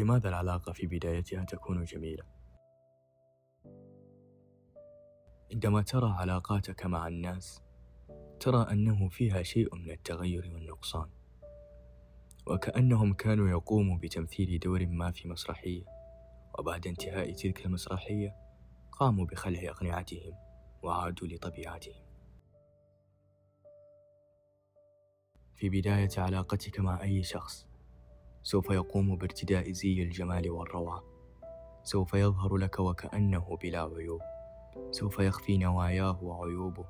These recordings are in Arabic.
لماذا العلاقة في بدايتها تكون جميلة؟ عندما ترى علاقاتك مع الناس ترى أنه فيها شيء من التغير والنقصان وكأنهم كانوا يقوموا بتمثيل دور ما في مسرحية وبعد انتهاء تلك المسرحية قاموا بخلع أقنعتهم وعادوا لطبيعتهم في بداية علاقتك مع أي شخص سوف يقوم بارتداء زي الجمال والروعة سوف يظهر لك وكأنه بلا عيوب. سوف يخفي نواياه وعيوبه.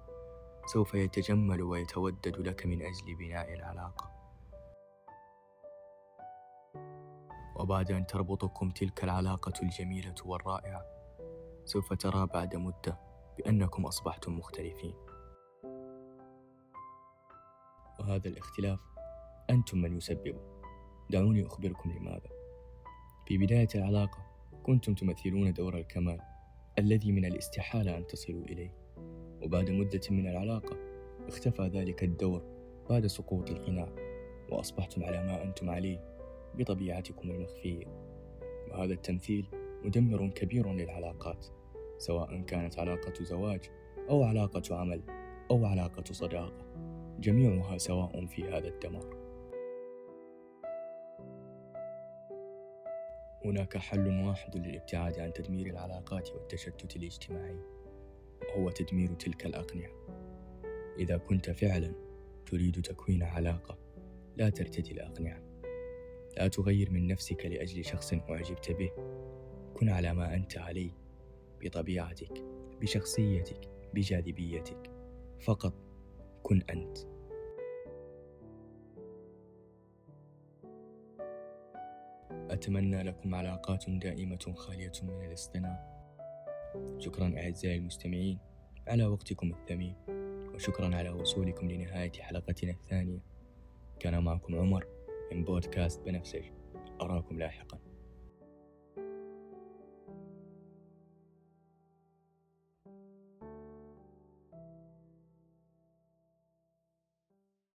سوف يتجمل ويتودد لك من أجل بناء العلاقة. وبعد أن تربطكم تلك العلاقة الجميلة والرائعة سوف ترى بعد مدة بأنكم أصبحتم مختلفين. وهذا الاختلاف أنتم من يسببه. دعوني أخبركم لماذا. في بداية العلاقة كنتم تمثلون دور الكمال الذي من الاستحالة أن تصلوا إليه وبعد مدة من العلاقة اختفى ذلك الدور بعد سقوط القناع وأصبحتم على ما أنتم عليه بطبيعتكم المخفية. وهذا التمثيل مدمر كبير للعلاقات سواء كانت علاقة زواج أو علاقة عمل أو علاقة صداقة جميعها سواء في هذا الدمار. هناك حل واحد للابتعاد عن تدمير العلاقات والتشتت الاجتماعي وهو تدمير تلك الأقنعة. إذا كنت فعلا تريد تكوين علاقة لا ترتدي الأقنعة. لا تغير من نفسك لأجل شخص أعجبت به. كن على ما أنت عليه بطبيعتك بشخصيتك بجاذبيتك. فقط كن أنت. أتمنى لكم علاقات دائمة خالية من الاصطناع شكرا أعزائي المستمعين على وقتكم الثمين وشكرا على وصولكم لنهاية حلقتنا الثانية. كان معكم عمر من بودكاست بنفسج. أراكم لاحقاً.